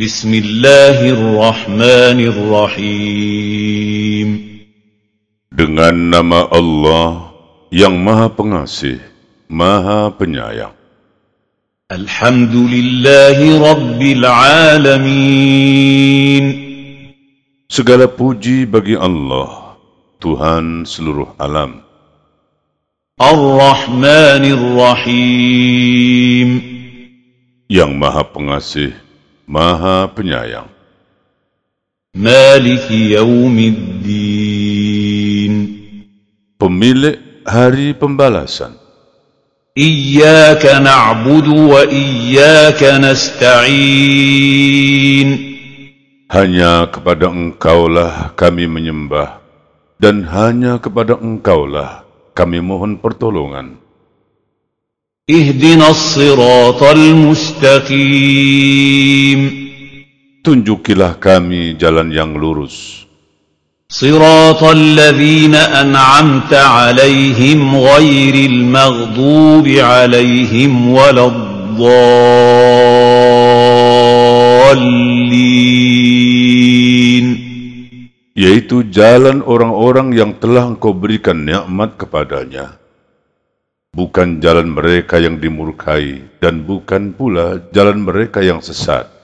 بسم الله الرحمن الرحيم Dengan nama Allah yang Maha Pengasih, Maha Penyayang. الحمد لله رب العالمين Segala puji bagi Allah, Tuhan seluruh alam. الرحمن الرحيم Yang Maha Pengasih, Maha Penyayang. Maliki Yawmiddin. Pemilik Hari Pembalasan. Iyaka na'budu wa iyaka nasta'in. Hanya kepada engkaulah kami menyembah dan hanya kepada engkaulah kami mohon pertolongan. اهدنا الصراط المستقيم. Tunjukilah kami jalan yang lurus. صراط الذين أنعمت عليهم غير المغضوب عليهم ولا الضالين. Yaitu jalan orang-orang yang telah engkau berikan nikmat kepadanya. Bukan jalan mereka yang dimurkai dan bukan pula jalan mereka yang sesat.